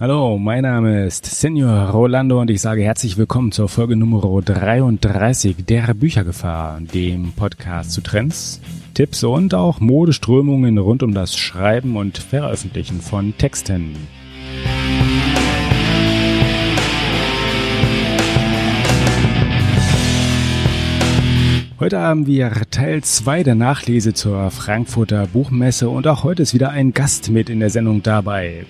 Hallo, mein Name ist Senior Rolando und ich sage herzlich willkommen zur Folge Nummer 33 der Büchergefahr, dem Podcast zu Trends, Tipps und auch Modeströmungen rund um das Schreiben und Veröffentlichen von Texten. Heute haben wir Teil 2 der Nachlese zur Frankfurter Buchmesse und auch heute ist wieder ein Gast mit in der Sendung dabei.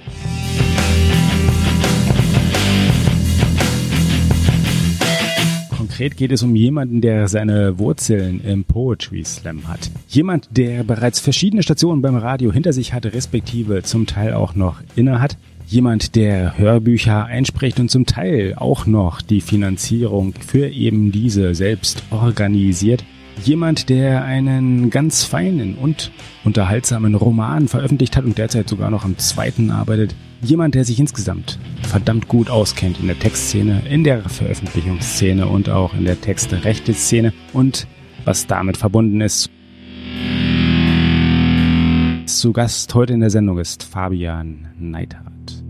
Konkret geht es um jemanden, der seine Wurzeln im Poetry Slam hat. Jemand, der bereits verschiedene Stationen beim Radio hinter sich hat, respektive zum Teil auch noch inne hat. Jemand, der Hörbücher einspricht und zum Teil auch noch die Finanzierung für eben diese selbst organisiert. Jemand, der einen ganz feinen und unterhaltsamen Roman veröffentlicht hat und derzeit sogar noch am zweiten arbeitet. Jemand, der sich insgesamt verdammt gut auskennt in der Textszene, in der Veröffentlichungsszene und auch in der Textrechte-Szene und was damit verbunden ist. Zu Gast heute in der Sendung ist Fabian Neithardt.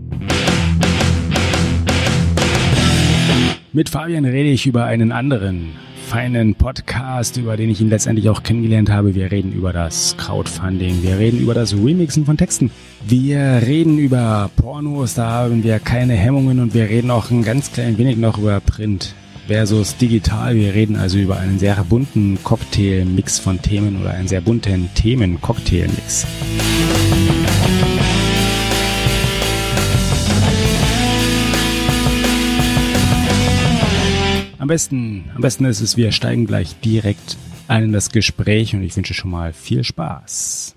Mit Fabian rede ich über einen anderen feinen Podcast, über den ich ihn letztendlich auch kennengelernt habe. Wir reden über das Crowdfunding, wir reden über das Remixen von Texten, wir reden über Pornos, da haben wir keine Hemmungen und wir reden auch ein ganz klein wenig noch über Print versus digital. Wir reden also über einen sehr bunten Cocktailmix von Themen oder einen sehr bunten Themen-Cocktailmix. Am besten, am besten ist es, wir steigen gleich direkt ein in das Gespräch und ich wünsche schon mal viel Spaß.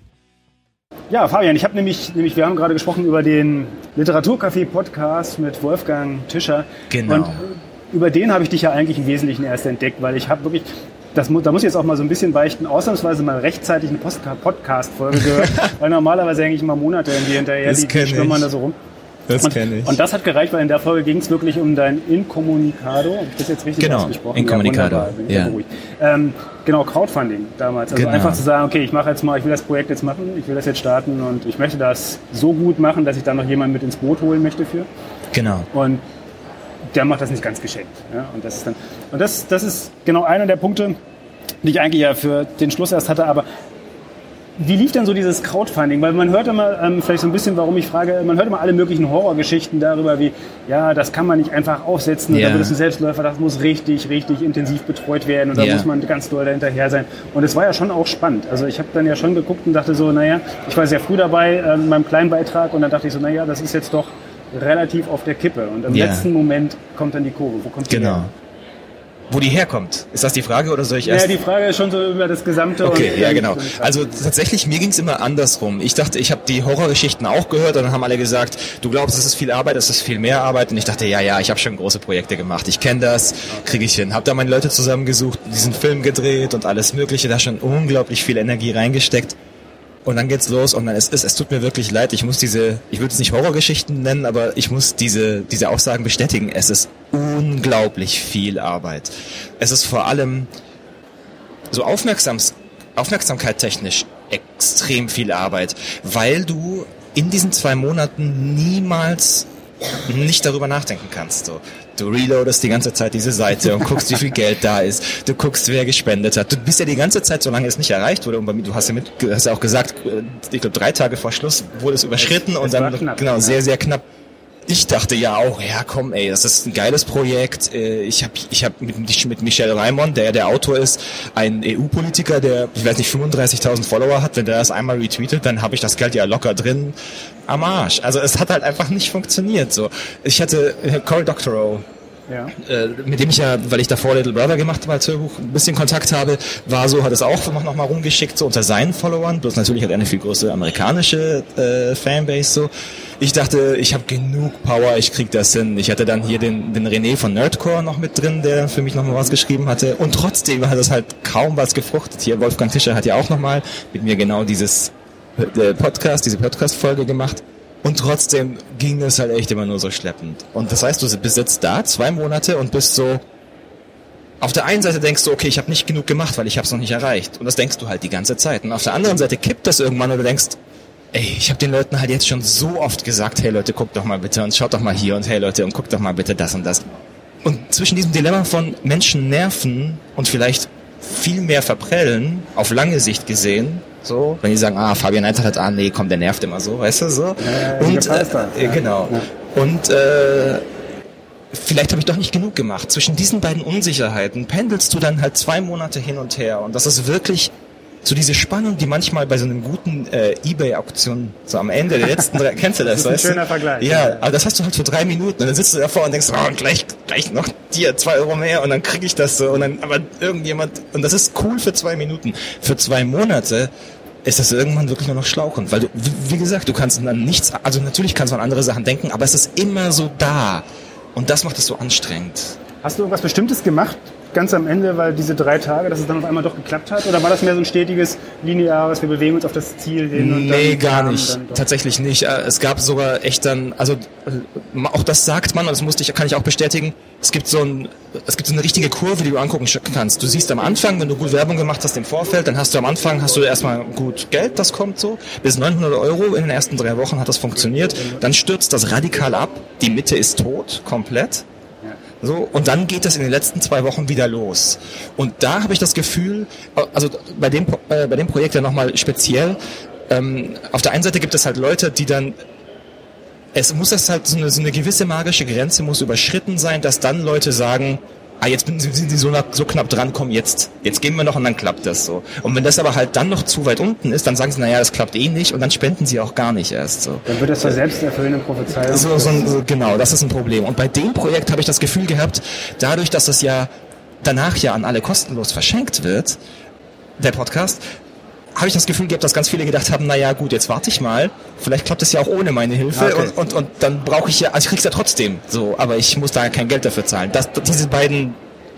Ja, Fabian, ich habe nämlich, nämlich, wir haben gerade gesprochen über den Literaturcafé-Podcast mit Wolfgang Tischer. Genau. Und über den habe ich dich ja eigentlich im Wesentlichen erst entdeckt, weil ich habe wirklich, das, da muss ich jetzt auch mal so ein bisschen beichten, ausnahmsweise mal rechtzeitig eine Podcast-Folge gehört, weil normalerweise hänge ich immer Monate in die hinterher, Das die, die schwimmern ich. da so rum. Das und, kenne ich. Und das hat gereicht, weil in der Folge ging es wirklich um dein Incommunicado. Habe ich das jetzt richtig Genau, ausgesprochen? Incommunicado, Ja, bin. Ähm, genau, Crowdfunding damals. Also Genau. einfach zu sagen, okay, ich mache jetzt mal, ich will das Projekt jetzt machen, ich will das jetzt starten und ich möchte das so gut machen, dass ich da noch jemanden mit ins Boot holen möchte für. Genau. Und der macht das nicht ganz geschenkt. Ja? Und das ist dann, und das, das ist genau einer der Punkte, die ich eigentlich ja für den Schluss erst hatte, aber wie lief denn so dieses Crowdfunding? Weil man hört immer, ähm, vielleicht so ein bisschen, warum ich frage, man hört immer alle möglichen Horrorgeschichten darüber, wie, ja, das kann man nicht einfach aufsetzen, Ja. oder wird es ein Selbstläufer, das muss richtig, richtig intensiv betreut werden und da muss man ganz doll dahinterher sein. Und es war ja schon auch spannend. Also ich habe dann ja schon geguckt und dachte so, naja, ich war sehr früh dabei ähm, in meinem kleinen Beitrag und dann dachte ich so, naja, das ist jetzt doch relativ auf der Kippe. Und im Ja. letzten Moment kommt dann die Kurve. Wo kommt die Genau. her? Wo die herkommt. Ist das die Frage oder soll ich Ja, erst? die Frage ist schon so über das Gesamte. Okay, ja genau. Also tatsächlich, mir ging es immer andersrum. Ich dachte, ich habe die Horrorgeschichten auch gehört und dann haben alle gesagt, du glaubst, es ist viel Arbeit, es ist viel mehr Arbeit. Und ich dachte, ja, ja, ich habe schon große Projekte gemacht. Ich kenne das, kriege ich hin. Habe da meine Leute zusammengesucht, diesen Film gedreht und alles Mögliche, da schon unglaublich viel Energie reingesteckt. Und dann geht's los und dann ist es, es tut mir wirklich leid, ich muss diese, ich würde es nicht Horrorgeschichten nennen, aber ich muss diese, diese Aussagen bestätigen. Es ist unglaublich viel Arbeit. Es ist vor allem so aufmerksams, Aufmerksamkeit technisch extrem viel Arbeit, weil du in diesen zwei Monaten niemals nicht darüber nachdenken kannst. So. Du reloadest die ganze Zeit diese Seite und guckst, wie viel Geld da ist. Du guckst, wer gespendet hat. Du bist ja die ganze Zeit, solange es nicht erreicht wurde, und bei mir, du hast ja, mit, hast ja auch gesagt, äh, ich glaube drei Tage vor Schluss wurde es überschritten Es- und es dann knapp, genau ja. sehr sehr knapp. Ich dachte ja auch, ja komm, ey, das ist ein geiles Projekt. Äh, Ich habe ich hab mit, mit Michel Raimond, der der Autor ist, ein EU-Politiker, der, ich weiß nicht, 35.000 Follower hat. Wenn der das einmal retweetet, dann habe ich das Geld ja locker drin am Arsch. Also es hat halt einfach nicht funktioniert. So, Ich hatte äh, Cory Doctorow, Ja. äh, mit dem ich ja, weil ich davor Little Brother gemacht habe als Hörbuch, ein bisschen Kontakt habe, war so, hat es auch noch, noch mal rumgeschickt, so unter seinen Followern. Bloß natürlich hat er eine viel größere amerikanische äh, Fanbase so. Ich dachte, ich habe genug Power, ich krieg das hin. Ich hatte dann hier den, den René von Nerdcore noch mit drin, der für mich noch mal was geschrieben hatte. Und trotzdem hat es halt kaum was gefruchtet. Hier Wolfgang Tischer hat ja auch noch mal mit mir genau dieses äh, Podcast, diese Podcast-Folge gemacht. Und trotzdem ging es halt echt immer nur so schleppend. Und das heißt, du bist jetzt da zwei Monate und bist so. Auf der einen Seite denkst du, okay, ich habe nicht genug gemacht, weil ich habe es noch nicht erreicht. Und das denkst du halt die ganze Zeit. Und auf der anderen Seite kippt das irgendwann und du denkst, ey, ich habe den Leuten halt jetzt schon so oft gesagt, hey Leute, guckt doch mal bitte und schaut doch mal hier und hey Leute und guckt doch mal bitte das und das. Und zwischen diesem Dilemma von Menschen nerven und vielleicht viel mehr verprellen, auf lange Sicht gesehen, so, wenn die sagen, ah, Fabian Neidhardt hat, ah, nee, komm, der nervt immer so, weißt du, so. Äh, und, äh, genau. Ja. Und, äh, vielleicht habe ich doch nicht genug gemacht. Zwischen diesen beiden Unsicherheiten pendelst du dann halt zwei Monate hin und her. Und das ist wirklich so diese Spannung, die manchmal bei so einem guten äh, Ebay-Auktion so am Ende der letzten drei, kennst du das? das ist ein schöner du? Vergleich. Ja, ja, aber das hast du halt für drei Minuten und dann sitzt du davor und denkst, oh, und gleich, gleich noch dir zwei Euro mehr und dann kriege ich das so und dann, aber irgendjemand, und das ist cool für zwei Minuten. Für zwei Monate ist das irgendwann wirklich nur noch schlauchend, weil du, wie gesagt, du kannst dann nichts, also natürlich kannst du an andere Sachen denken, aber es ist immer so da und das macht es so anstrengend. Hast du irgendwas Bestimmtes gemacht, ganz am Ende, weil diese drei Tage, dass es dann auf einmal doch geklappt hat? Oder war das mehr so ein stetiges, lineares, wir bewegen uns auf das Ziel hin? Und nee, gar nicht. Tatsächlich nicht. Äh, es gab sogar echt dann, also äh, auch das sagt man, und das musste ich, kann ich auch bestätigen, es gibt so ein, es gibt so eine richtige Kurve, die du angucken kannst. Du siehst am Anfang, wenn du gut Werbung gemacht hast im Vorfeld, dann hast du am Anfang, hast du erstmal gut Geld, das kommt so. Bis 900 Euro in den ersten drei Wochen hat das funktioniert. Dann stürzt das radikal ab. Die Mitte ist tot, komplett. So, und dann geht es in den letzten zwei Wochen wieder los. Und da habe ich das Gefühl, also bei dem, äh, bei dem Projekt ja nochmal speziell, ähm, auf der einen Seite gibt es halt Leute, die dann es muss das halt so eine, so eine gewisse magische Grenze muss überschritten sein, dass dann Leute sagen, ah, jetzt sind sie so, so knapp dran, komm, jetzt, jetzt gehen wir noch und dann klappt das so. Und wenn das aber halt dann noch zu weit unten ist, dann sagen sie, naja, das klappt eh nicht und dann spenden sie auch gar nicht erst so. Dann wird das zur selbsterfüllenden Prophezeiung. So, so, so, genau, das ist ein Problem. Und bei dem Projekt habe ich das Gefühl gehabt, dadurch, dass das ja danach ja an alle kostenlos verschenkt wird, der Podcast, habe ich das Gefühl gehabt, dass ganz viele gedacht haben, naja gut, jetzt warte ich mal, vielleicht klappt es ja auch ohne meine Hilfe okay. und, und, und dann brauche ich ja, also ich krieg's ja trotzdem so, aber ich muss da kein Geld dafür zahlen. Das, diese beiden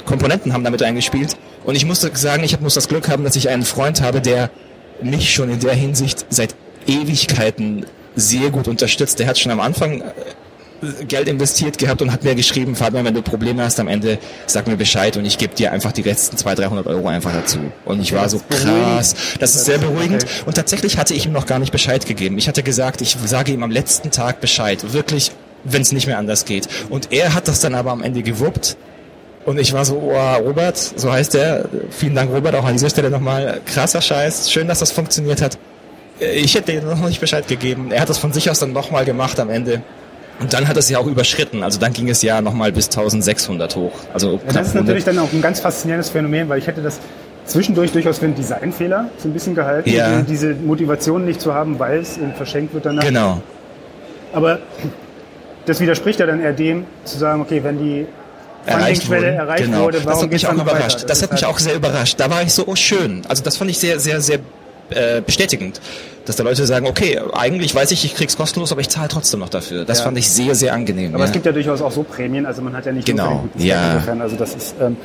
Komponenten haben damit eingespielt und ich musste sagen, ich muss das Glück haben, dass ich einen Freund habe, der mich schon in der Hinsicht seit Ewigkeiten sehr gut unterstützt. Der hat schon am Anfang Geld investiert gehabt und hat mir geschrieben, Fabian, wenn du Probleme hast am Ende, sag mir Bescheid und ich gebe dir einfach die letzten 200, 300 Euro einfach dazu. Und ich war so krass. Das ist sehr beruhigend. Und tatsächlich hatte ich ihm noch gar nicht Bescheid gegeben. Ich hatte gesagt, ich sage ihm am letzten Tag Bescheid. Wirklich, wenn es nicht mehr anders geht. Und er hat das dann aber am Ende gewuppt. Und ich war so, oh, Robert, so heißt er. Vielen Dank, Robert, auch an dieser Stelle nochmal. Krasser Scheiß. Schön, dass das funktioniert hat. Ich hätte ihm noch nicht Bescheid gegeben. Er hat das von sich aus dann nochmal gemacht am Ende. Und dann hat es ja auch überschritten. Also dann ging es ja nochmal bis 1600 hoch. Also ja, das ist natürlich dann auch ein ganz faszinierendes Phänomen, weil ich hätte das zwischendurch durchaus für einen Designfehler so ein bisschen gehalten, ja. diese Motivation nicht zu haben, weil es verschenkt wird danach. Genau. Aber das widerspricht ja dann eher dem, zu sagen, okay, wenn die Funding-Schwelle erreicht genau. wurde, das hat mich auch überrascht. Das, das hat mich auch sehr überrascht. Da war ich so, oh schön. Also das fand ich sehr, sehr, sehr äh, bestätigend, dass da Leute sagen, okay, eigentlich weiß ich, ich krieg's kostenlos, aber ich zahle trotzdem noch dafür. Das ja. fand ich sehr, sehr angenehm. Aber ja. es gibt ja durchaus auch so Prämien, also man hat ja nicht genau. nur guten ja. insofern. Also das ist ähm,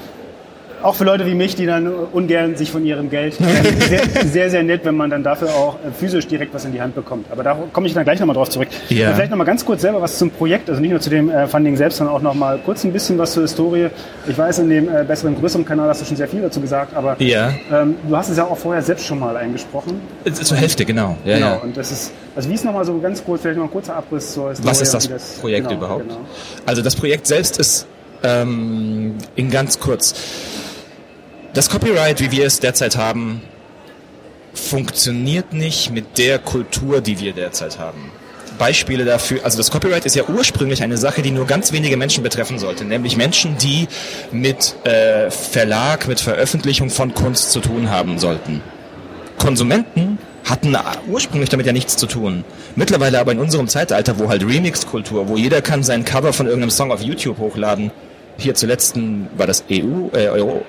auch für Leute wie mich, die dann ungern sich von ihrem Geld sehr, sehr, sehr nett, wenn man dann dafür auch äh, physisch direkt was in die Hand bekommt. Aber da komme ich dann gleich nochmal drauf zurück. Ja. Vielleicht nochmal ganz kurz selber was zum Projekt, also nicht nur zu dem äh, Funding selbst, sondern auch nochmal kurz ein bisschen was zur Historie. Ich weiß, in dem äh, besseren, größeren Kanal hast du schon sehr viel dazu gesagt, aber ja. ähm, du hast es ja auch vorher selbst schon mal eingesprochen. Zur Hälfte, genau. Ja, genau. Und das ist, also wie ist nochmal so ganz kurz, vielleicht noch ein kurzer Abriss zur Historie. Was ist das, das Projekt genau, überhaupt? Genau. Also das Projekt selbst ist ähm, in ganz kurz das Copyright, wie wir es derzeit haben, funktioniert nicht mit der Kultur, die wir derzeit haben. Beispiele dafür, also das Copyright ist ja ursprünglich eine Sache, die nur ganz wenige Menschen betreffen sollte, nämlich Menschen, die mit äh, Verlag, mit Veröffentlichung von Kunst zu tun haben sollten. Konsumenten hatten ursprünglich damit ja nichts zu tun. Mittlerweile aber in unserem Zeitalter, wo halt Remix-Kultur, wo jeder kann sein Cover von irgendeinem Song auf YouTube hochladen, hier zuletzt war das EU, äh, Euro,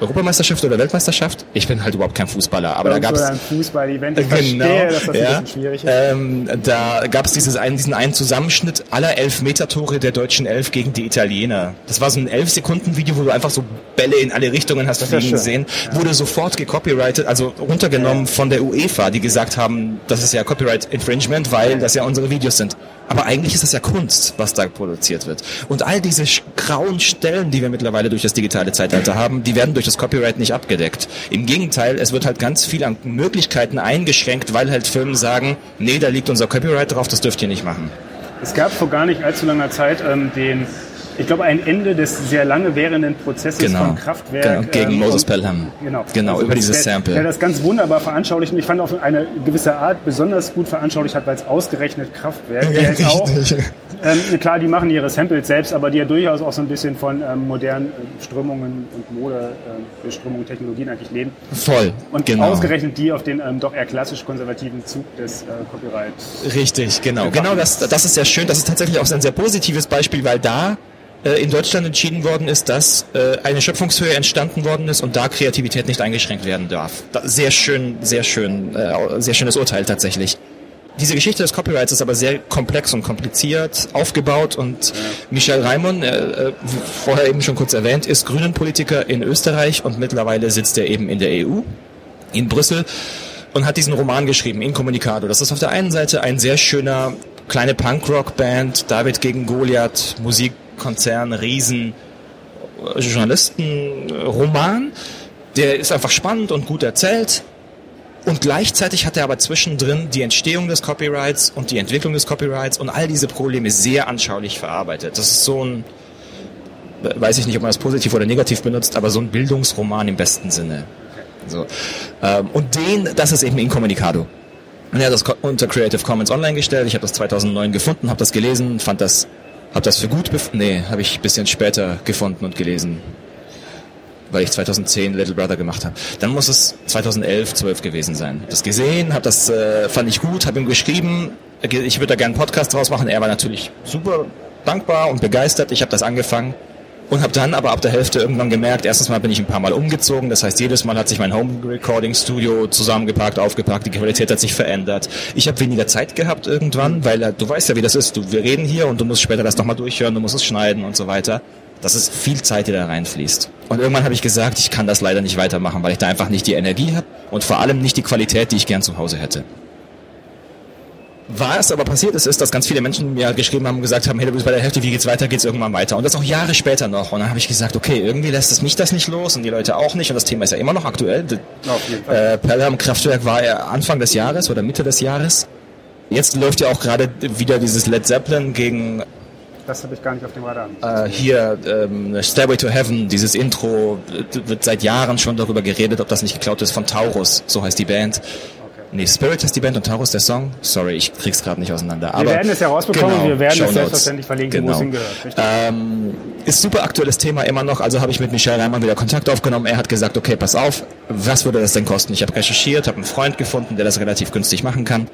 Europameisterschaft oder Weltmeisterschaft. Ich bin halt überhaupt kein Fußballer, aber Irgendwo da gab es ein Fußball-Event. Ich genau, verstehe, dass das ja, ein bisschen schwierig ist. Ähm, da gab es dieses einen, diesen einen Zusammenschnitt aller Elfmeter-Tore der deutschen Elf gegen die Italiener. Das war so ein elf Sekunden Video, wo du einfach so Bälle in alle Richtungen hast fliegen gesehen. Ja. Wurde sofort gecopyrighted, also runtergenommen ja. von der UEFA, die gesagt haben, das ist ja Copyright Infringement, weil das ja unsere Videos sind. Aber eigentlich ist das ja Kunst, was da produziert wird. Und all diese grauen Stellen, die wir mittlerweile durch das digitale Zeitalter haben, die werden durch das Copyright nicht abgedeckt. Im Gegenteil, es wird halt ganz viel an Möglichkeiten eingeschränkt, weil halt Firmen sagen, nee, da liegt unser Copyright drauf, das dürft ihr nicht machen. Es gab vor gar nicht allzu langer Zeit ähm, den ich glaube, ein Ende des sehr lange währenden Prozesses genau. von Kraftwerk. Genau, gegen ähm, Moses Pelham. Genau, genau also über dieses der, Sample. Der das ganz wunderbar veranschaulicht und ich fand auf eine gewisse Art besonders gut veranschaulicht hat, weil es ausgerechnet Kraftwerk, ja, jetzt auch, ähm, klar, die machen ihre Samples selbst, aber die ja durchaus auch so ein bisschen von ähm, modernen äh, Strömungen und Mode, äh, Strömungen, Technologien eigentlich leben. Voll, Und genau. ausgerechnet die auf den ähm, doch eher klassisch konservativen Zug des äh, Copyright. Richtig, genau. Genau, das, das ist sehr schön. Das ist tatsächlich auch ein sehr positives Beispiel, weil da äh, in Deutschland entschieden worden ist, dass äh, eine Schöpfungshöhe entstanden worden ist und da Kreativität nicht eingeschränkt werden darf. Sehr schön, sehr schön, äh, sehr schönes Urteil tatsächlich. Diese Geschichte des Copyrights ist aber sehr komplex und kompliziert aufgebaut und Michel Raimond, äh, vorher eben schon kurz erwähnt, ist Grünen-Politiker in Österreich und mittlerweile sitzt er eben in der EU, in Brüssel und hat diesen Roman geschrieben, Incommunicado. Das ist auf der einen Seite ein sehr schöner kleine Punkrock-Band, David gegen Goliath, Musik Konzern, Riesen, Journalistenroman. Der ist einfach spannend und gut erzählt. Und gleichzeitig hat er aber zwischendrin die Entstehung des Copyrights und die Entwicklung des Copyrights und all diese Probleme sehr anschaulich verarbeitet. Das ist so ein, weiß ich nicht, ob man das positiv oder negativ benutzt, aber so ein Bildungsroman im besten Sinne. So. Ähm, und den, das ist eben Incommunicado. Und er hat das unter Creative Commons online gestellt. Ich habe das 2009 gefunden, habe das gelesen, fand das hab das für gut befunden. Nee, habe ich bisschen später gefunden und gelesen. Weil ich 2010 Little Brother gemacht habe. Dann muss es 2011, 12 gewesen sein. Hab das gesehen, hab das äh, fand ich gut, habe ihm geschrieben, ich würde da gerne einen Podcast draus machen. Er war natürlich super dankbar und begeistert. Ich habe das angefangen und habe dann aber ab der Hälfte irgendwann gemerkt, erstens mal bin ich ein paar Mal umgezogen, das heißt jedes Mal hat sich mein Home Recording Studio zusammengepackt, aufgepackt, die Qualität hat sich verändert. Ich habe weniger Zeit gehabt irgendwann, weil du weißt ja, wie das ist. Du, wir reden hier und du musst später das nochmal durchhören, du musst es schneiden und so weiter. Das ist viel Zeit, die da reinfließt. Und irgendwann habe ich gesagt, ich kann das leider nicht weitermachen, weil ich da einfach nicht die Energie habe und vor allem nicht die Qualität, die ich gern zu Hause hätte. Was aber passiert ist, ist, dass ganz viele Menschen mir geschrieben haben und gesagt haben, hey, du bist bei der Hälfte, wie geht's weiter, geht's irgendwann weiter. Und das auch Jahre später noch. Und dann habe ich gesagt, okay, irgendwie lässt es mich das nicht los und die Leute auch nicht. Und das Thema ist ja immer noch aktuell. Auf jeden Fall. Äh, Pelham Kraftwerk war ja Anfang des Jahres oder Mitte des Jahres. Jetzt läuft ja auch gerade wieder dieses Led Zeppelin gegen das habe ich gar nicht auf dem Radar. Äh, hier, ähm, Stairway to Heaven, dieses Intro, wird seit Jahren schon darüber geredet, ob das nicht geklaut ist von Taurus, so heißt die Band. Nee, Spirit ist die Band und Taurus der Song. Sorry, ich krieg's gerade nicht auseinander. Aber wir werden es herausbekommen genau, wir werden es selbstverständlich verlinken, genau. wo es hingehört. Ähm, ist super aktuelles Thema immer noch. Also habe ich mit Michel Reimann wieder Kontakt aufgenommen. Er hat gesagt, okay, pass auf, was würde das denn kosten? Ich habe recherchiert, habe einen Freund gefunden, der das relativ günstig machen kann.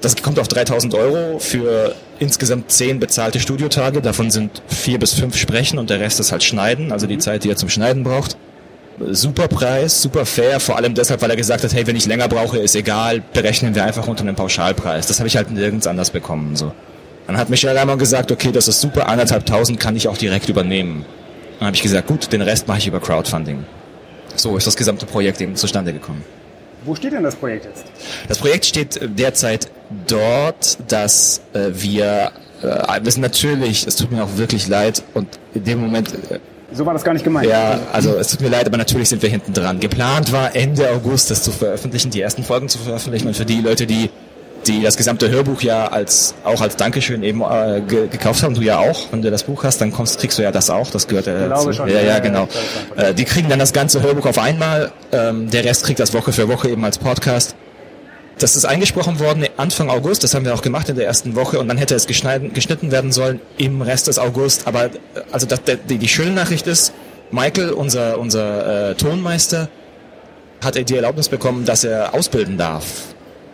Das kommt auf 3000 Euro für insgesamt 10 bezahlte Studiotage. Davon sind vier bis fünf Sprechen und der Rest ist halt Schneiden, also die mhm. Zeit, die er zum Schneiden braucht super Preis, super fair, vor allem deshalb, weil er gesagt hat, hey, wenn ich länger brauche, ist egal, berechnen wir einfach unter einem Pauschalpreis. Das habe ich halt nirgends anders bekommen. So. Dann hat Michael Reimann gesagt, okay, das ist super, anderthalbtausend kann ich auch direkt übernehmen. Dann habe ich gesagt, gut, den Rest mache ich über Crowdfunding. So ist das gesamte Projekt eben zustande gekommen. Wo steht denn das Projekt jetzt? Das Projekt steht derzeit dort, dass äh, wir, äh, wir sind natürlich, es tut mir auch wirklich leid und in dem Moment äh, so war das gar nicht gemeint. Ja, also es tut mir leid, aber natürlich sind wir hinten dran. Geplant war Ende August das zu veröffentlichen, die ersten Folgen zu veröffentlichen und für die Leute, die die das gesamte Hörbuch ja als auch als Dankeschön eben äh, ge gekauft haben, du ja auch, wenn du das Buch hast, dann kommst, kriegst du ja das auch, das gehört ja dazu. Schon, ja, ja, genau. Äh, die kriegen dann das ganze Hörbuch auf einmal, ähm, der Rest kriegt das Woche für Woche eben als Podcast. Das ist eingesprochen worden Anfang August, das haben wir auch gemacht in der ersten Woche und dann hätte es geschnitten werden sollen im Rest des August. Aber also das, die, die schöne Nachricht ist, Michael, unser, unser äh, Tonmeister, hat die Erlaubnis bekommen, dass er ausbilden darf.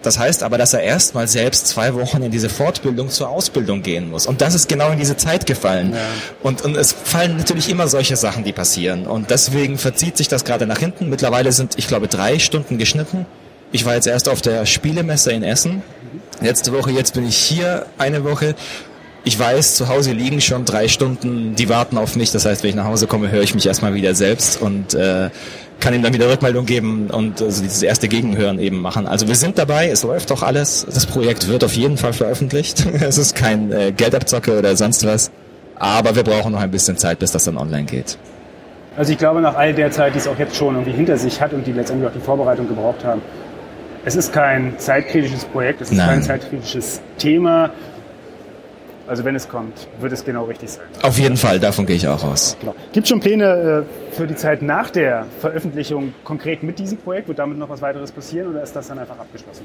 Das heißt aber, dass er erstmal selbst zwei Wochen in diese Fortbildung zur Ausbildung gehen muss. Und das ist genau in diese Zeit gefallen. Ja. Und, und es fallen natürlich immer solche Sachen, die passieren. Und deswegen verzieht sich das gerade nach hinten. Mittlerweile sind, ich glaube, drei Stunden geschnitten. Ich war jetzt erst auf der Spielemesse in Essen. Letzte Woche, jetzt bin ich hier eine Woche. Ich weiß, zu Hause liegen schon drei Stunden, die warten auf mich. Das heißt, wenn ich nach Hause komme, höre ich mich erstmal wieder selbst und äh, kann ihm dann wieder Rückmeldung geben und also dieses erste Gegenhören eben machen. Also wir sind dabei, es läuft auch alles. Das Projekt wird auf jeden Fall veröffentlicht. es ist kein äh, Geldabzocke oder sonst was. Aber wir brauchen noch ein bisschen Zeit, bis das dann online geht. Also ich glaube, nach all der Zeit, die es auch jetzt schon irgendwie hinter sich hat und die letztendlich auch die Vorbereitung gebraucht haben, es ist kein zeitkritisches Projekt, es ist Nein. kein zeitkritisches Thema. Also wenn es kommt, wird es genau richtig sein. Auf jeden Fall, davon gehe ich auch aus. Genau. Gibt es schon Pläne äh, für die Zeit nach der Veröffentlichung konkret mit diesem Projekt? Wird damit noch was weiteres passieren oder ist das dann einfach abgeschlossen?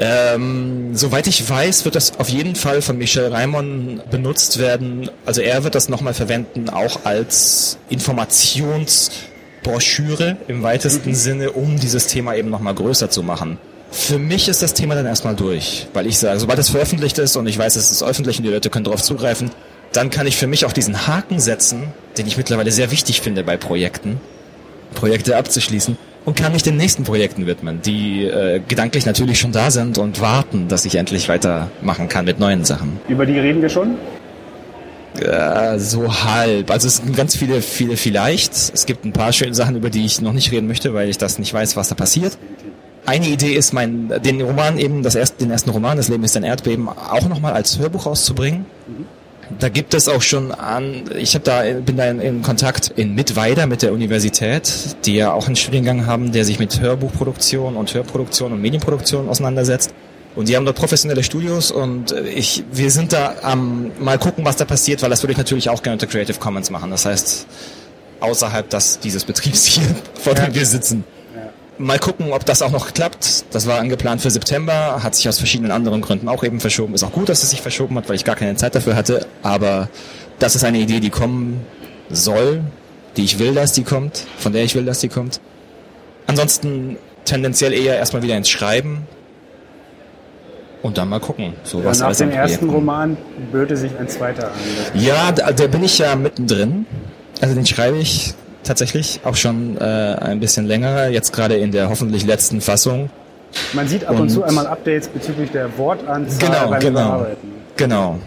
Ähm, soweit ich weiß, wird das auf jeden Fall von Michel Raimond benutzt werden. Also er wird das nochmal verwenden, auch als Informationsbroschüre im weitesten Sinne, um dieses Thema eben nochmal größer zu machen. Für mich ist das Thema dann erstmal durch, weil ich sage, sobald es veröffentlicht ist und ich weiß, es ist öffentlich und die Leute können darauf zugreifen, dann kann ich für mich auch diesen Haken setzen, den ich mittlerweile sehr wichtig finde bei Projekten, Projekte abzuschließen und kann mich den nächsten Projekten widmen, die äh, gedanklich natürlich schon da sind und warten, dass ich endlich weitermachen kann mit neuen Sachen. Über die reden wir schon? Äh, so halb. Also es sind ganz viele, viele vielleicht. Es gibt ein paar schöne Sachen, über die ich noch nicht reden möchte, weil ich das nicht weiß, was da passiert. Eine Idee ist, mein, den Roman eben, das erste, den ersten Roman, Das Leben ist ein Erdbeben, auch nochmal als Hörbuch rauszubringen. Da gibt es auch schon an, ich hab da, bin da in, in Kontakt in Mittweida mit der Universität, die ja auch einen Studiengang haben, der sich mit Hörbuchproduktion und Hörproduktion und Medienproduktion auseinandersetzt. Und die haben dort professionelle Studios und äh, ich, wir sind da am mal gucken, was da passiert, weil das würde ich natürlich auch gerne unter Creative Commons machen. Das heißt, außerhalb des, dieses Betriebs hier, vor dem wir sitzen. Mal gucken, ob das auch noch klappt. Das war angeplant für September, hat sich aus verschiedenen anderen Gründen auch eben verschoben. Ist auch gut, dass es sich verschoben hat, weil ich gar keine Zeit dafür hatte. Aber das ist eine Idee, die kommen soll, die ich will, dass die kommt, von der ich will, dass die kommt. Ansonsten tendenziell eher erstmal wieder ins Schreiben und dann mal gucken, so Ja, was nach dem ersten. Roman böte sich ein zweiter an. Ja, da, da bin ich ja mittendrin. Also den schreibe ich tatsächlich auch schon äh, ein bisschen länger, jetzt gerade in der hoffentlich letzten Fassung. Man sieht ab und, Und- zu einmal Updates bezüglich der Wortanzahl Genau, beim genau. Überarbeiten. Genau.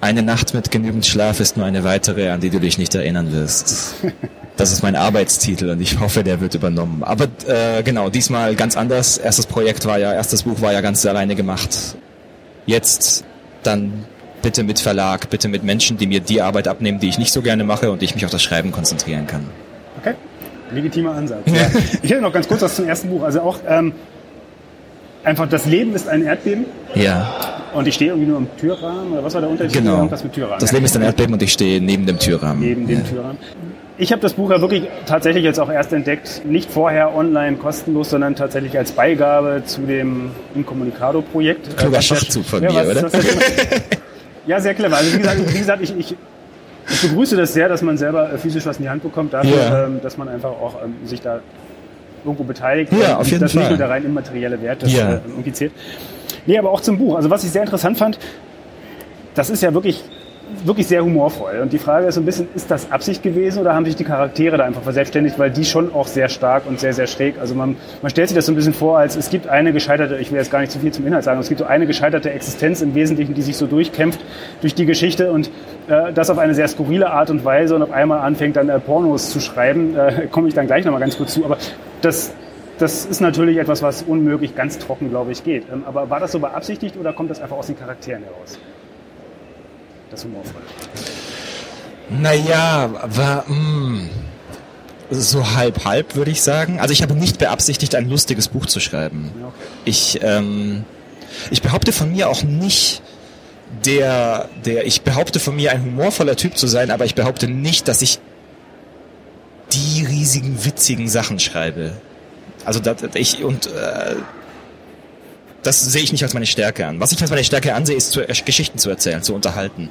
Eine Nacht mit genügend Schlaf ist nur eine weitere, an die du dich nicht erinnern wirst. Das ist mein Arbeitstitel und ich hoffe, der wird übernommen. Aber äh, genau, diesmal ganz anders. Erstes Projekt war ja, erstes Buch war ja ganz alleine gemacht. Jetzt dann bitte mit Verlag, bitte mit Menschen, die mir die Arbeit abnehmen, die ich nicht so gerne mache und ich mich auf das Schreiben konzentrieren kann. Okay, legitimer Ansatz. Ja. Ich hätte noch ganz kurz was zum ersten Buch. Also auch ähm, einfach, das Leben ist ein Erdbeben Ja, und ich stehe irgendwie nur im Türrahmen oder was war der Unterschied? genau. Irgendwas mit Türrahmen. Das Leben ist ein Erdbeben und ich stehe neben dem Türrahmen. neben dem ja. Türrahmen. Ich habe das Buch ja wirklich tatsächlich jetzt auch erst entdeckt, nicht vorher online kostenlos, sondern tatsächlich als Beigabe zu dem Incommunicado-Projekt. Kluger ja- Schachzug von ja, mir, was- oder? ja- ja, sehr clever. Also wie gesagt, wie gesagt ich, ich, ich begrüße das sehr, dass man selber äh, physisch was in die Hand bekommt, dafür, Ja. ähm, dass man einfach auch ähm, sich da irgendwo beteiligt. Ja, auf jeden das Fall. nicht nur der rein immaterielle Wert das Ja. äh, irgendwie zählt. Nee, aber auch zum Buch. Also was ich sehr interessant fand, das ist ja wirklich, wirklich sehr humorvoll. Und die Frage ist so ein bisschen, ist das Absicht gewesen oder haben sich die Charaktere da einfach verselbstständigt, weil die schon auch sehr stark und sehr, sehr schräg, also man, man stellt sich das so ein bisschen vor, als es gibt eine gescheiterte, ich will jetzt gar nicht zu viel zum Inhalt sagen, es gibt so eine gescheiterte Existenz im Wesentlichen, die sich so durchkämpft durch die Geschichte und äh, das auf eine sehr skurrile Art und Weise und auf einmal anfängt dann äh, Pornos zu schreiben, äh, komme ich dann gleich nochmal ganz kurz zu, aber das, das ist natürlich etwas, was unmöglich ganz trocken, glaube ich, geht. Ähm, aber war das so beabsichtigt oder kommt das einfach aus den Charakteren heraus? Das Humorvolle. Naja, war mh, so halb halb würde ich sagen. Also ich habe nicht beabsichtigt, ein lustiges Buch zu schreiben. Okay. Ich ähm, ich behaupte von mir auch nicht der der ich behaupte von mir ein humorvoller Typ zu sein, aber ich behaupte nicht, dass ich die riesigen witzigen Sachen schreibe. Also das, ich und äh, das sehe ich nicht als meine Stärke an. Was ich als meine Stärke ansehe, ist zu, äh, Geschichten zu erzählen, zu unterhalten.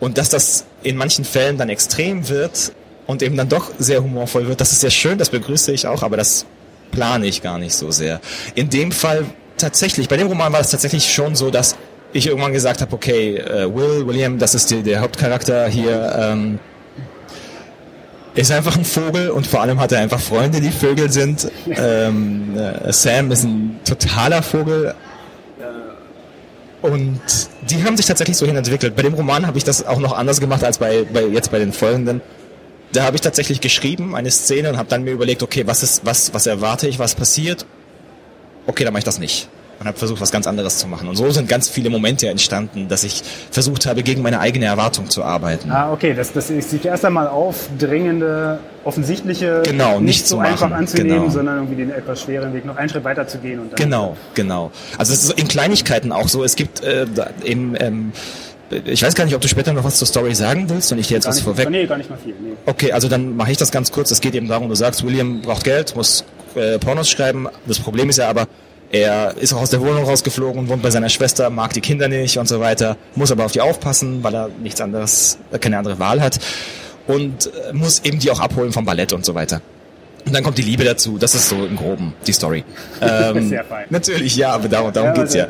Und dass das in manchen Fällen dann extrem wird und eben dann doch sehr humorvoll wird, das ist sehr schön, das begrüße ich auch, aber das plane ich gar nicht so sehr. In dem Fall tatsächlich, bei dem Roman war es tatsächlich schon so, dass ich irgendwann gesagt habe, okay, äh, Will, William, das ist die, der Hauptcharakter hier, ähm, ist einfach ein Vogel und vor allem hat er einfach Freunde, die Vögel sind. Ähm, äh, Sam ist ein totaler Vogel. Und die haben sich tatsächlich so hin entwickelt. Bei dem Roman habe ich das auch noch anders gemacht als bei, bei jetzt bei den folgenden. da habe ich tatsächlich geschrieben, eine Szene und habe dann mir überlegt, okay, was ist, was, was erwarte ich, was passiert? Okay, dann mache ich das nicht und habe versucht, was ganz anderes zu machen. Und so sind ganz viele Momente entstanden, dass ich versucht habe, gegen meine eigene Erwartung zu arbeiten. Ah, okay, das, das ist sich erst einmal aufdringende, offensichtliche, genau, nicht, nicht so machen. einfach anzunehmen, genau. sondern irgendwie den etwas schweren Weg noch einen Schritt weiter zu gehen. Und dann genau, genau. Also es ist in Kleinigkeiten auch so. Es gibt äh, im ähm, ich weiß gar nicht, ob du später noch was zur Story sagen willst und ich dir jetzt gar was nicht, vorweg. Nee, gar nicht mal viel. Nee. Okay, also dann mache ich das ganz kurz. Es geht eben darum, du sagst, William braucht Geld, muss äh, Pornos schreiben. Das Problem ist ja aber, er ist auch aus der Wohnung rausgeflogen, wohnt bei seiner Schwester, mag die Kinder nicht und so weiter, muss aber auf die aufpassen, weil er nichts anderes, keine andere Wahl hat und äh, muss eben die auch abholen vom Ballett und so weiter. Und dann kommt die Liebe dazu. Das ist so im Groben die Story. Ähm, Sehr fein. Natürlich, ja, aber darum, darum ja, geht's ja.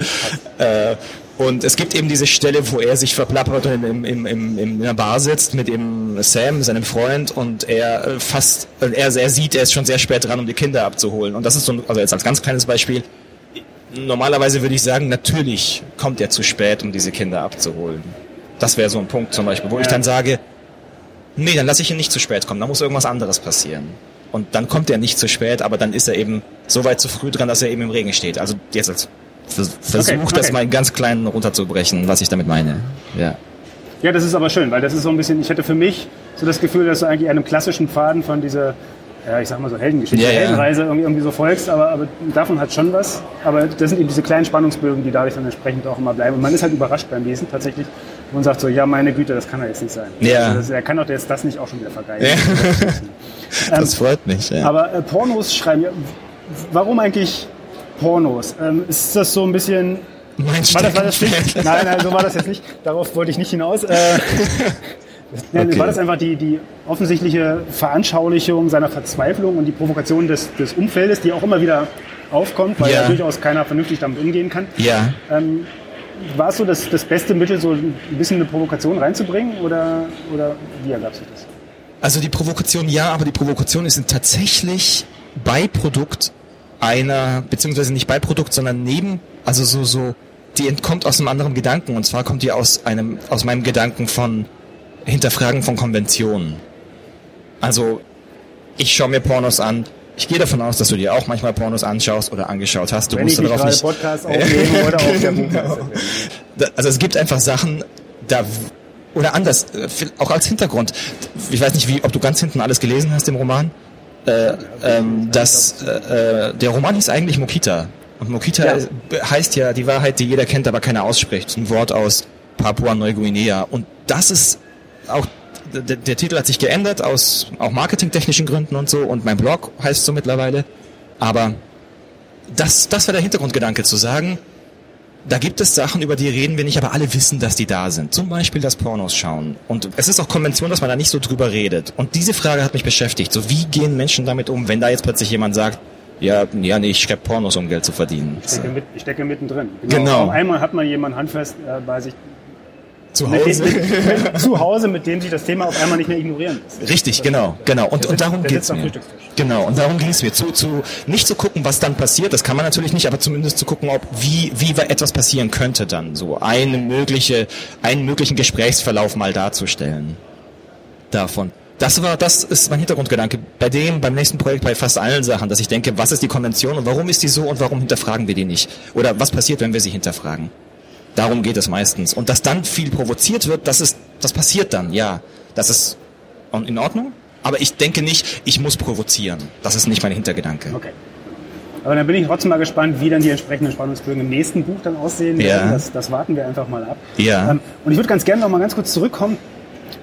Äh, und es gibt eben diese Stelle, wo er sich verplappert und in, in, in, in einer Bar sitzt mit dem Sam, seinem Freund, und er äh, fast, er, er sieht, er ist schon sehr spät dran, um die Kinder abzuholen. Und das ist so, also jetzt als ganz kleines Beispiel, normalerweise würde ich sagen, natürlich kommt er zu spät, um diese Kinder abzuholen. Das wäre so ein Punkt zum Beispiel, wo ja. ich dann sage, nee, dann lasse ich ihn nicht zu spät kommen, da muss irgendwas anderes passieren. Und dann kommt er nicht zu spät, aber dann ist er eben so weit zu früh dran, dass er eben im Regen steht. Also jetzt als versucht okay, okay. das mal in ganz kleinen runterzubrechen, was ich damit meine. Ja. Ja, das ist aber schön, weil das ist so ein bisschen, ich hätte für mich so das Gefühl, dass du eigentlich einem klassischen Faden von dieser ja, ich sag mal so Heldengeschichte, ja, ja. Heldenreise irgendwie, irgendwie so folgst, aber, aber davon hat schon was. Aber das sind eben diese kleinen Spannungsbögen, die dadurch dann entsprechend auch immer bleiben. Und man ist halt überrascht beim Lesen tatsächlich und sagt so, ja, meine Güte, das kann er jetzt nicht sein. Ja. Also er kann doch jetzt das nicht auch schon wieder vergeigen. Ja. das ähm, freut mich. Ja. Aber äh, Pornos schreiben, warum eigentlich Pornos? Ähm, ist das so ein bisschen mein war das, war das nicht? Nein, nein, so war das jetzt nicht. Darauf wollte ich nicht hinaus. Äh, Okay. War das einfach die, die offensichtliche Veranschaulichung seiner Verzweiflung und die Provokation des, des Umfeldes, die auch immer wieder aufkommt, weil ja. durchaus keiner vernünftig damit umgehen kann? Ja. Ähm, war es so das, das beste Mittel, so ein bisschen eine Provokation reinzubringen oder, oder wie ergab sich das? Also die Provokation ja, aber die Provokation ist tatsächlich Beiprodukt einer, beziehungsweise nicht Beiprodukt, sondern neben, also so, so, die entkommt aus einem anderen Gedanken und zwar kommt die aus einem, aus meinem Gedanken von Hinterfragen von Konventionen. Also, ich schaue mir Pornos an. Ich gehe davon aus, dass du dir auch manchmal Pornos anschaust oder angeschaut hast. Du Wenn musst ich darauf nicht. Podcast aufnehmen oder auf der genau. Also es gibt einfach Sachen, da oder anders, äh, auch als Hintergrund. Ich weiß nicht, wie, ob du ganz hinten alles gelesen hast im Roman. Äh, ähm, dass äh, äh, der Roman hieß eigentlich Mokita. Und Mokita ja. heißt ja die Wahrheit, die jeder kennt, aber keiner ausspricht. Ein Wort aus Papua-Neuguinea. Und das ist auch der, der, Titel hat sich geändert aus auch marketingtechnischen Gründen und so und mein Blog heißt so mittlerweile. Aber das, das war der Hintergrundgedanke zu sagen, da gibt es Sachen, über die reden wir nicht, aber alle wissen, dass die da sind. Zum Beispiel das Pornos schauen. Und es ist auch Konvention, dass man da nicht so drüber redet. Und diese Frage hat mich beschäftigt. So, wie gehen Menschen damit um, wenn da jetzt plötzlich jemand sagt, ja, ja, nee, ich schreibe Pornos, um Geld zu verdienen. Ich stecke, mit, ich stecke mittendrin. Genau. genau. Auf einmal hat man jemanden handfest äh, bei sich, zu Hause. Mit, mit, zu Hause, mit dem sich das Thema auf einmal nicht mehr ignorieren lässt. Richtig, genau, genau. Und, und darum geht's mir. Genau, und darum ging es mir. Zu, zu, nicht zu gucken, was dann passiert, das kann man natürlich nicht, aber zumindest zu gucken, ob, wie, wie etwas passieren könnte dann. So eine mögliche, einen möglichen Gesprächsverlauf mal darzustellen. Davon. Das war, das ist mein Hintergrundgedanke. Bei dem, beim nächsten Projekt, bei fast allen Sachen, dass ich denke, was ist die Konvention und warum ist die so und warum hinterfragen wir die nicht? Oder was passiert, wenn wir sie hinterfragen? Darum geht es meistens. Und dass dann viel provoziert wird, das ist, das passiert dann, ja. Das ist in Ordnung. Aber ich denke nicht, ich muss provozieren. Das ist nicht mein Hintergedanke. Okay. Aber dann bin ich trotzdem mal gespannt, wie dann die entsprechenden Spannungsbögen im nächsten Buch dann aussehen ja. werden. Das, das warten wir einfach mal ab. Ja. Ähm, und ich würde ganz gerne noch mal ganz kurz zurückkommen,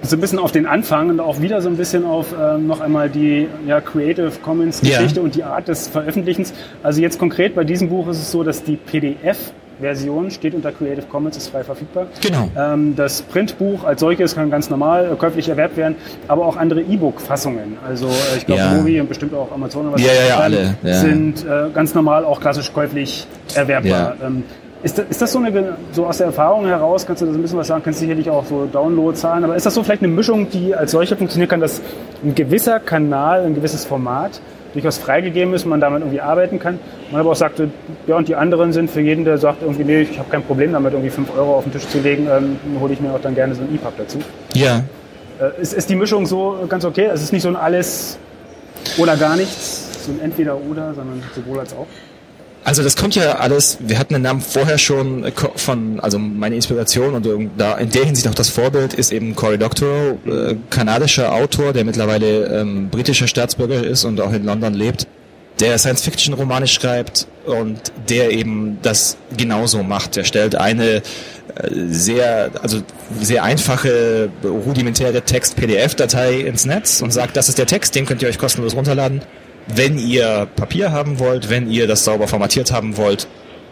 so ein bisschen auf den Anfang und auch wieder so ein bisschen auf ähm, noch einmal die ja, Creative Commons Geschichte ja. und die Art des Veröffentlichens. Also jetzt konkret bei diesem Buch ist es so, dass die PDF Version, steht unter Creative Commons, ist frei verfügbar. Genau. Ähm, das Printbuch als solches kann ganz normal äh, käuflich erwerbt werden, aber auch andere E-Book-Fassungen, also äh, ich glaube ja. Movi und bestimmt auch Amazon oder was ja, ja, alle, ja. sind äh, ganz normal auch klassisch käuflich erwerbbar. Ja. Ähm, ist das, ist das so eine, so aus der Erfahrung heraus, kannst du das ein bisschen was sagen, kannst sicherlich auch so Download-Zahlen, aber ist das so vielleicht eine Mischung, die als solche funktionieren kann, dass ein gewisser Kanal, ein gewisses Format durchaus freigegeben ist, man damit irgendwie arbeiten kann. Man aber auch sagte, ja, und die anderen sind für jeden, der sagt, irgendwie, nee, ich habe kein Problem damit, irgendwie 5 Euro auf den Tisch zu legen, ähm, hole ich mir auch dann gerne so ein EPUB dazu. Ja. Äh, ist, ist die Mischung so ganz okay? Es ist nicht so ein alles oder gar nichts, so ein entweder oder, sondern sowohl als auch? Also das kommt ja alles, wir hatten den Namen vorher schon äh, von, also meine Inspiration und da in der Hinsicht auch das Vorbild ist eben Cory Doctorow, äh, kanadischer Autor, der mittlerweile ähm, britischer Staatsbürger ist und auch in London lebt, der Science-Fiction-Romane schreibt und der eben das genauso macht. Er stellt eine äh, sehr, also sehr einfache, rudimentäre Text-PDF-Datei ins Netz und sagt, das ist der Text, den könnt ihr euch kostenlos runterladen wenn ihr Papier haben wollt, wenn ihr das sauber formatiert haben wollt,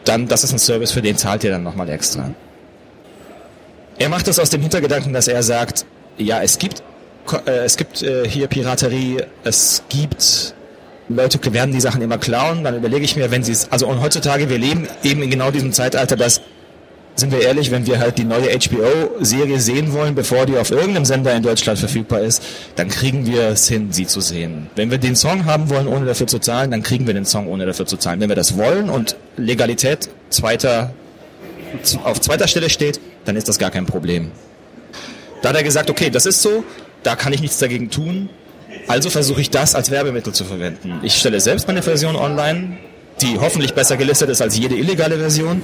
dann, das ist ein Service, für den zahlt ihr dann nochmal extra. Er macht das aus dem Hintergedanken, dass er sagt, ja, es gibt, äh, es gibt äh, hier Piraterie, es gibt Leute werden die Sachen immer klauen, dann überlege ich mir, wenn sie es, also und heutzutage, wir leben eben in genau diesem Zeitalter, dass sind wir ehrlich, wenn wir halt die neue HBO-Serie sehen wollen, bevor die auf irgendeinem Sender in Deutschland verfügbar ist, dann kriegen wir es hin, sie zu sehen. Wenn wir den Song haben wollen, ohne dafür zu zahlen, dann kriegen wir den Song, ohne dafür zu zahlen. Wenn wir das wollen und Legalität zweiter, auf zweiter Stelle steht, dann ist das gar kein Problem. Da hat er gesagt, okay, das ist so, da kann ich nichts dagegen tun, also versuche ich das als Werbemittel zu verwenden. Ich stelle selbst meine Version online, die hoffentlich besser gelistet ist als jede illegale Version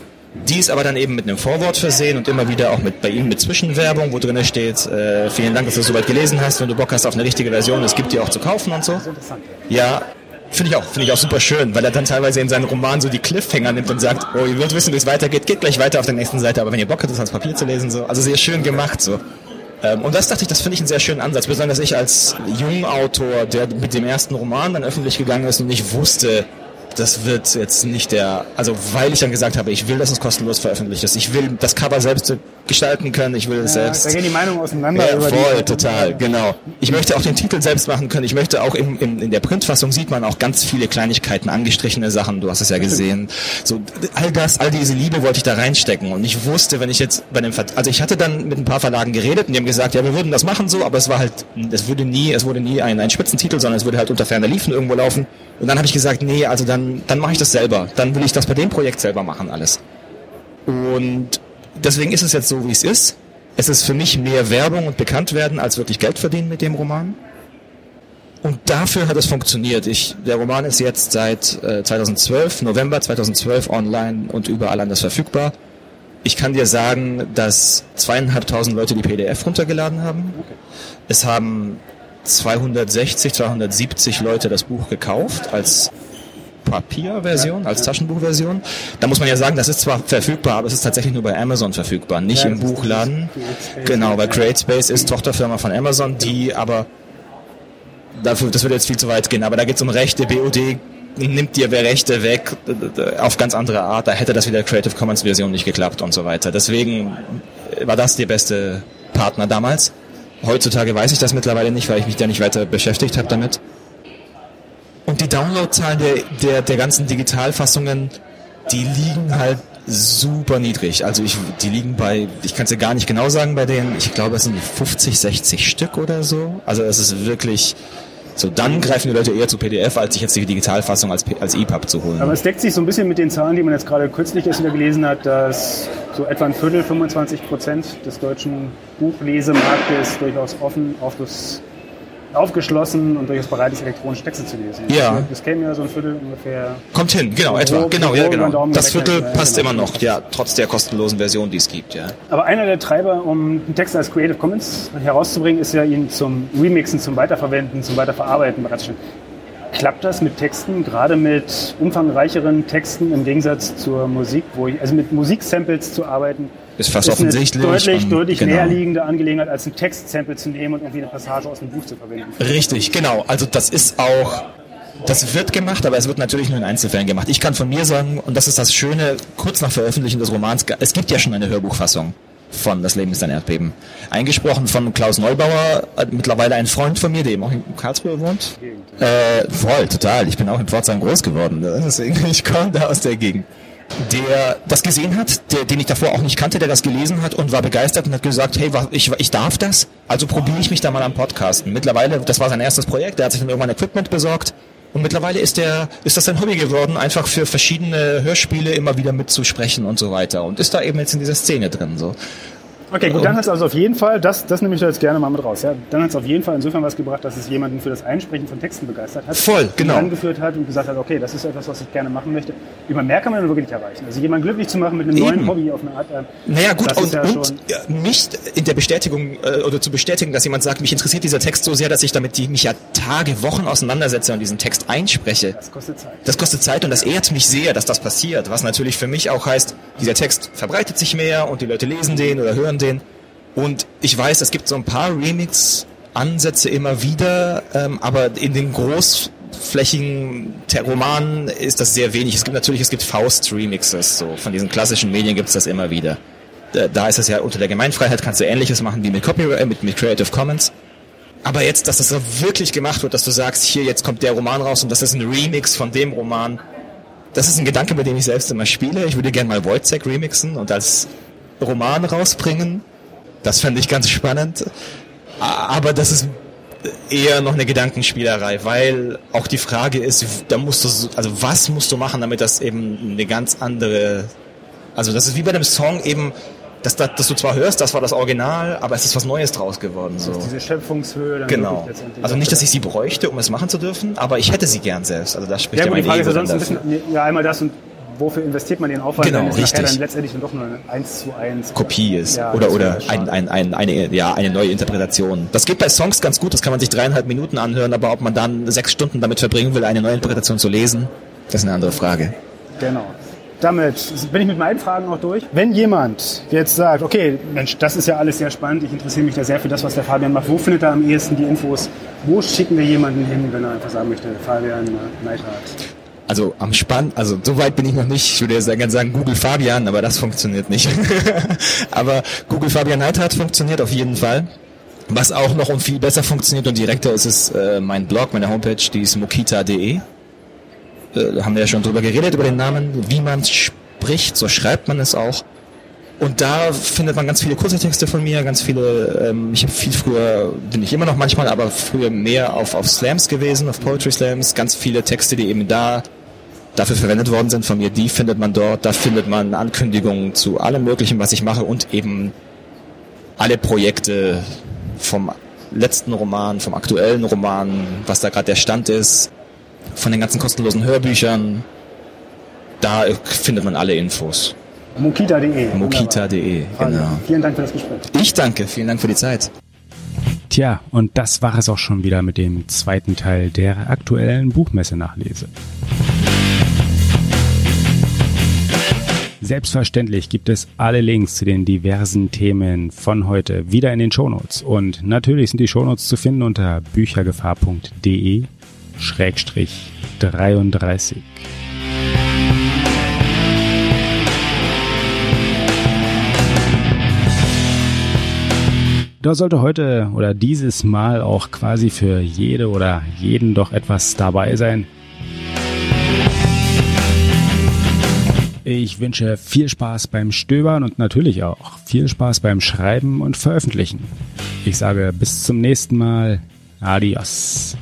die ist aber dann eben mit einem Vorwort versehen und immer wieder auch mit bei ihm mit Zwischenwerbung, wo drin steht, äh, vielen Dank, dass du es soweit gelesen hast, wenn du Bock hast auf eine richtige Version, es gibt die auch zu kaufen und so. Ja, finde ich auch, finde ich auch super schön, weil er dann teilweise in seinen Roman so die Cliffhanger nimmt und sagt, oh, ihr wollt wissen, wie es weitergeht, geht gleich weiter auf der nächsten Seite, aber wenn ihr Bock habt, das als Papier zu lesen, so. Also sehr schön gemacht, so. Ähm, und das dachte ich, das finde ich einen sehr schönen Ansatz, besonders ich als Jungautor, der mit dem ersten Roman dann öffentlich gegangen ist und nicht wusste, das wird jetzt nicht der, also weil ich dann gesagt habe, ich will, dass es kostenlos veröffentlicht ist. Ich will das Cover selbst gestalten können, ich will es ja, selbst. Da gehen die Meinungen auseinander. Ja, voll, total, genau. Ich möchte auch den Titel selbst machen können. Ich möchte auch in, in, in der Printfassung sieht man auch ganz viele Kleinigkeiten, angestrichene Sachen, du hast es ja gesehen. So, all das, all diese Liebe wollte ich da reinstecken. Und ich wusste, wenn ich jetzt bei dem, Ver also ich hatte dann mit ein paar Verlagen geredet und die haben gesagt, ja, wir würden das machen so, aber es war halt, es würde nie, es wurde nie ein, ein Spitzentitel, sondern es würde halt unter ferner Liefen irgendwo laufen. Und dann habe ich gesagt, nee, also dann, dann mache ich das selber. Dann will ich das bei dem Projekt selber machen, alles. Und deswegen ist es jetzt so, wie es ist. Es ist für mich mehr Werbung und bekannt werden, als wirklich Geld verdienen mit dem Roman. Und dafür hat es funktioniert. Ich, der Roman ist jetzt seit äh, 2012, November 2012 online und überall anders verfügbar. Ich kann dir sagen, dass zweieinhalbtausend Leute die PDF runtergeladen haben. Es haben 260, 270 Leute das Buch gekauft als Papierversion, als Taschenbuchversion. Da muss man ja sagen, das ist zwar verfügbar, aber es ist tatsächlich nur bei Amazon verfügbar, nicht ja, im Buchladen. Genau, weil CreateSpace ist Tochterfirma von Amazon, die aber dafür, das würde jetzt viel zu weit gehen, aber da geht es um Rechte, BOD nimmt dir wer Rechte weg auf ganz andere Art, da hätte das wieder Creative Commons Version nicht geklappt und so weiter. Deswegen war das der beste Partner damals. Heutzutage weiß ich das mittlerweile nicht, weil ich mich da nicht weiter beschäftigt habe damit. Und die Downloadzahlen der, der, der ganzen Digitalfassungen, die liegen halt super niedrig. Also ich, die liegen bei, ich kann es ja gar nicht genau sagen bei denen, ich glaube es sind 50, 60 Stück oder so. Also es ist wirklich, so, dann greifen die Leute eher zu PDF, als sich jetzt die Digitalfassung als, als EPUB zu holen. Aber es deckt sich so ein bisschen mit den Zahlen, die man jetzt gerade kürzlich erst wieder gelesen hat, dass so etwa ein Viertel, 25 Prozent des deutschen Buchlesemarktes durchaus offen auf das aufgeschlossen und durchaus bereit ist, elektronische Texte zu lesen. Ja. Das käme ja so ein Viertel ungefähr. Kommt hin, genau, etwa. Wo, genau, ja, genau. Das Viertel passt immer noch, ja, trotz der kostenlosen Version, die es gibt, ja. Aber einer der Treiber, um einen Text als Creative Commons herauszubringen, ist ja ihn zum Remixen, zum Weiterverwenden, zum Weiterverarbeiten bereitzustellen. Klappt das mit Texten, gerade mit umfangreicheren Texten im Gegensatz zur Musik, wo ich, also mit Musiksamples zu arbeiten, ist fast ist offensichtlich. deutlich, und, deutlich genau. näherliegende Angelegenheit, als ein Textsample zu nehmen und irgendwie eine Passage aus dem Buch zu verwenden. Richtig, genau. Also das ist auch, das wird gemacht, aber es wird natürlich nur in Einzelfällen gemacht. Ich kann von mir sagen, und das ist das Schöne, kurz nach Veröffentlichen des Romans, es gibt ja schon eine Hörbuchfassung von Das Leben ist ein Erdbeben. Eingesprochen von Klaus Neubauer, äh, mittlerweile ein Freund von mir, der eben auch in Karlsruhe wohnt. Äh, voll, total. Ich bin auch in Pforzheim groß geworden. Deswegen, ich komme da aus der Gegend der das gesehen hat, der, den ich davor auch nicht kannte, der das gelesen hat und war begeistert und hat gesagt, hey, ich, ich darf das, also probiere ich mich da mal am Podcasten. Mittlerweile, das war sein erstes Projekt, der hat sich dann irgendwann Equipment besorgt und mittlerweile ist der, ist das sein Hobby geworden, einfach für verschiedene Hörspiele immer wieder mitzusprechen und so weiter und ist da eben jetzt in dieser Szene drin, so. Okay, gut, dann hat es also auf jeden Fall, das, das nehme ich da jetzt gerne mal mit raus. Ja? Dann hat es auf jeden Fall insofern was gebracht, dass es jemanden für das Einsprechen von Texten begeistert hat. Voll, genau. Angeführt hat und gesagt hat, okay, das ist etwas, was ich gerne machen möchte. Über mehr kann man dann wirklich erreichen. Also jemanden glücklich zu machen mit einem neuen Eben. Hobby auf eine Art. Äh, Naja gut, und, ja und schon- ja, mich in der Bestätigung äh, oder zu bestätigen, dass jemand sagt, mich interessiert dieser Text so sehr, dass ich damit die, mich ja Tage, Wochen auseinandersetze und diesen Text einspreche. Das kostet Zeit. Das kostet Zeit und das ehrt mich sehr, dass das passiert. Was natürlich für mich auch heißt, dieser Text verbreitet sich mehr und die Leute lesen den oder hören den. Und ich weiß, es gibt so ein paar Remix-Ansätze immer wieder, ähm, aber in den großflächigen Romanen ist das sehr wenig. Es gibt natürlich, es gibt Faust-Remixes, so von diesen klassischen Medien gibt es das immer wieder. Da, da ist es ja unter der Gemeinfreiheit, kannst du ähnliches machen wie mit Copyright, äh, mit, mit Creative Commons. Aber jetzt, dass das so wirklich gemacht wird, dass du sagst, hier, jetzt kommt der Roman raus und das ist ein Remix von dem Roman, das ist ein Gedanke, mit dem ich selbst immer spiele. Ich würde gerne mal Wojciech remixen und als Roman rausbringen. Das fände ich ganz spannend. Aber das ist eher noch eine Gedankenspielerei, weil auch die Frage ist, da musst du, so- also was musst du machen, damit das eben eine ganz andere, also das ist wie bei einem Song eben, dass, dass, dass du zwar hörst, das war das Original, aber es ist was Neues draus geworden. So. Diese Schöpfungshöhe. Dann Genau. Also nicht, dass ich sie bräuchte, um es machen zu dürfen, aber ich hätte sie gern selbst. Also das spricht Ja, ja, gut, die Frage ist Ego sonst ein bisschen, ja, einmal das und wofür investiert man den Aufwand, Genau, wenn es richtig. dann letztendlich dann doch nur eine 1 zu 1 Kopie ist Ja, oder oder ein, ein, ein, eine ja eine neue Interpretation. Das geht bei Songs ganz gut, das kann man sich dreieinhalb Minuten anhören, aber ob man dann sechs Stunden damit verbringen will, eine neue Interpretation zu lesen, das ist eine andere Frage. Genau. Damit bin ich mit meinen Fragen auch durch. Wenn jemand jetzt sagt, okay, Mensch, das ist ja alles sehr spannend, ich interessiere mich da sehr für das, was der Fabian macht, wo findet er am ehesten die Infos? Wo schicken wir jemanden hin, wenn er einfach sagen möchte, Fabian äh, Neidhardt? Also am Spann, also so weit bin ich noch nicht. Ich würde jetzt gerne sagen Google Fabian, aber das funktioniert nicht. aber Google Fabian Neidhardt funktioniert auf jeden Fall. Was auch noch und viel besser funktioniert und direkter ist, ist äh, mein Blog, meine Homepage, die ist mokita.de. Äh, haben wir ja schon drüber geredet, über den Namen, wie man spricht, so schreibt man es auch. Und da findet man ganz viele kurze Texte von mir, ganz viele, ähm, ich habe viel früher, bin ich immer noch manchmal, aber früher mehr auf, auf Slams gewesen, auf Poetry Slams, ganz viele Texte, die eben da dafür verwendet worden sind von mir, die findet man dort, da findet man Ankündigungen zu allem möglichen, was ich mache und eben alle Projekte vom letzten Roman, vom aktuellen Roman, was da gerade der Stand ist, von den ganzen kostenlosen Hörbüchern, da findet man alle Infos. Mokita.de. Mokita.de, Fabian, genau. Vielen Dank für das Gespräch. Ich danke, vielen Dank für die Zeit. Tja, und das war es auch schon wieder mit dem zweiten Teil der aktuellen Buchmesse-Nachlese. Selbstverständlich gibt es alle Links zu den diversen Themen von heute wieder in den Shownotes. Und natürlich sind die Shownotes zu finden unter büchergefahr.de Schrägstrich 33. Da sollte heute oder dieses Mal auch quasi für jede oder jeden doch etwas dabei sein. Ich wünsche viel Spaß beim Stöbern und natürlich auch viel Spaß beim Schreiben und Veröffentlichen. Ich sage bis zum nächsten Mal. Adios.